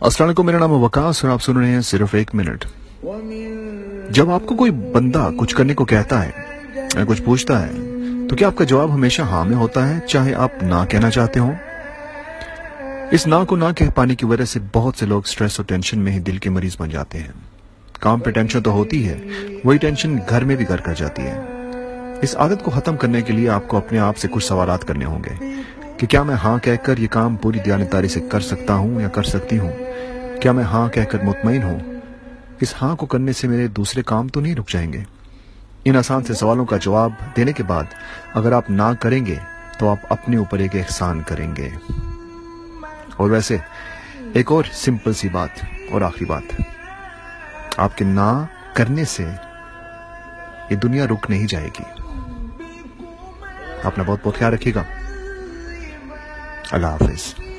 السلام علیکم، میرا نام وکاس اور آپ سن رہے ہیں صرف ایک منٹ۔ جب آپ کو کوئی بندہ کچھ کرنے کو کہتا ہے کچھ پوچھتا ہے، تو کیا آپ کا جواب ہمیشہ ہاں میں ہوتا ہے، چاہے آپ نہ کہنا چاہتے ہوں؟ اس نہ کو نہ کہہ پانے کی وجہ سے بہت سے لوگ سٹریس اور ٹینشن میں ہی دل کے مریض بن جاتے ہیں۔ کام پہ ٹینشن تو ہوتی ہے، وہی ٹینشن گھر میں بھی گھر کر جاتی ہے۔ اس عادت کو ختم کرنے کے لیے آپ کو اپنے آپ سے کچھ سوالات کرنے ہوں گے۔ کہ کیا میں ہاں کہہ کر یہ کام پوری دیانتداری سے کر سکتا ہوں یا کر سکتی ہوں؟ کیا میں ہاں کہہ کر مطمئن ہوں؟ اس ہاں کو کرنے سے میرے دوسرے کام تو نہیں رک جائیں گے۔ ان آسان سے سوالوں کا جواب دینے کے بعد اگر آپ نہ کریں گے تو آپ اپنے اوپر ایک احسان کریں گے۔ اور ویسے ایک اور سمپل سی بات اور آخری بات۔ آپ کے نہ کرنے سے یہ دنیا رک نہیں جائے گی۔ اپنا بہت بہت خیال رکھیے گا۔ اللہ حافظ۔